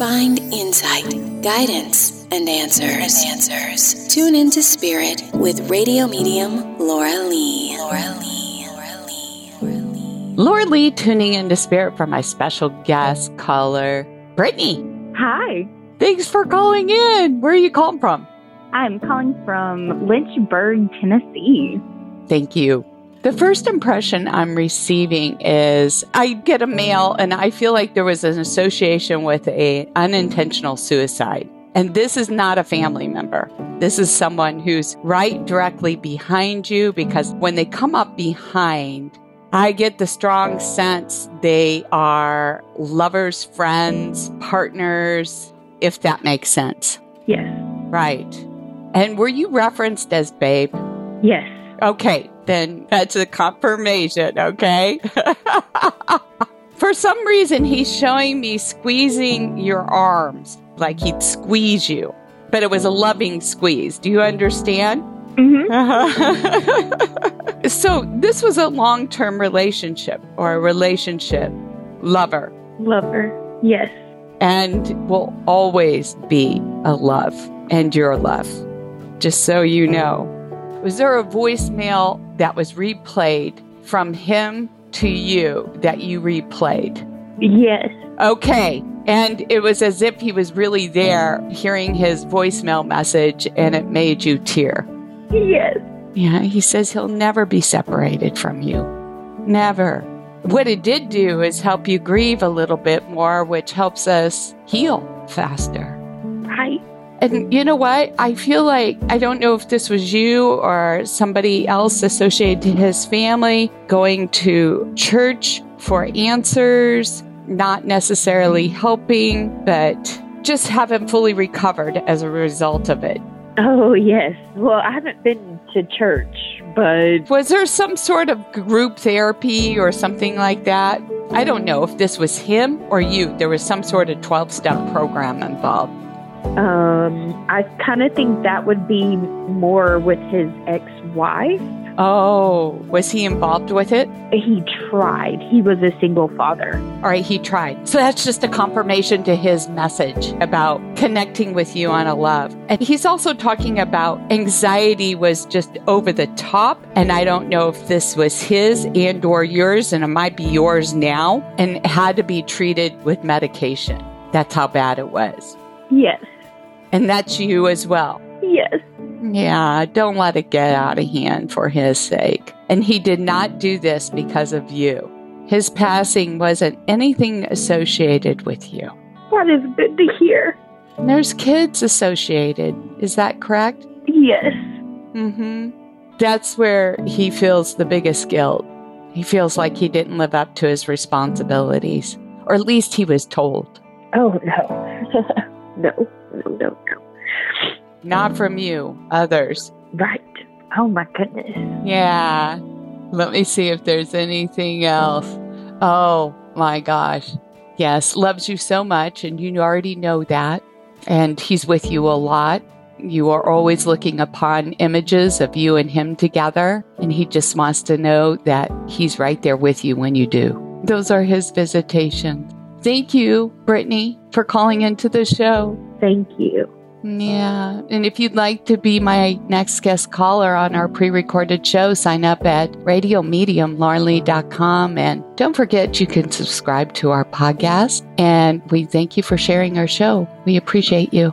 find insight, guidance, and answers. answers. Tune into Spirit with radio medium Laura Lee. Laura Lee. Laura Lee. Laura Lee. Laura Lee tuning into Spirit for my special guest caller, Brittany. Hi. Thanks for calling in. Where are you calling from? I'm calling from Lynchburg, Tennessee. Thank you. The first impression I'm receiving is I get a male and I feel like there was an association with a unintentional suicide. And this is not a family member. This is someone who's right directly behind you because when they come up behind, I get the strong sense they are lovers, friends, partners, if that makes sense. Yes. Right. And were you referenced as babe? Yes. Okay, then that's a confirmation, okay? For some reason, he's showing me squeezing your arms like he'd squeeze you, but it was a loving squeeze. Do you understand? Mm-hmm. so, this was a long term relationship or a relationship lover. Lover. Yes. And will always be a love and your love, just so you know. Was there a voicemail that was replayed from him to you that you replayed? Yes. Okay. And it was as if he was really there hearing his voicemail message and it made you tear. Yes. Yeah, he says he'll never be separated from you. Never. What it did do is help you grieve a little bit more, which helps us heal faster. Right. And you know what? I feel like I don't know if this was you or somebody else associated to his family going to church for answers, not necessarily helping, but just haven't fully recovered as a result of it. Oh, yes. Well, I haven't been to church, but. Was there some sort of group therapy or something like that? I don't know if this was him or you. There was some sort of 12 step program involved. Um, I kind of think that would be more with his ex-wife. Oh, was he involved with it? He tried. He was a single father. All right, he tried. So that's just a confirmation to his message about connecting with you on a love. And he's also talking about anxiety was just over the top. And I don't know if this was his and or yours, and it might be yours now, and had to be treated with medication. That's how bad it was. Yes. And that's you as well. Yes. Yeah, don't let it get out of hand for his sake. And he did not do this because of you. His passing wasn't anything associated with you. That is good to hear. There's kids associated. Is that correct? Yes. Mm-hmm. That's where he feels the biggest guilt. He feels like he didn't live up to his responsibilities, or at least he was told. Oh, no. no, no, no, no. Not from you, others. Right. Oh, my goodness. Yeah. Let me see if there's anything else. Oh, my gosh. Yes, loves you so much, and you already know that. And he's with you a lot. You are always looking upon images of you and him together, and he just wants to know that he's right there with you when you do. Those are his visitations. Thank you, Brittany, for calling into the show. Thank you. Yeah. And if you'd like to be my next guest caller on our pre recorded show, sign up at radiomediumlauralee.com. And don't forget you can subscribe to our podcast. And we thank you for sharing our show. We appreciate you.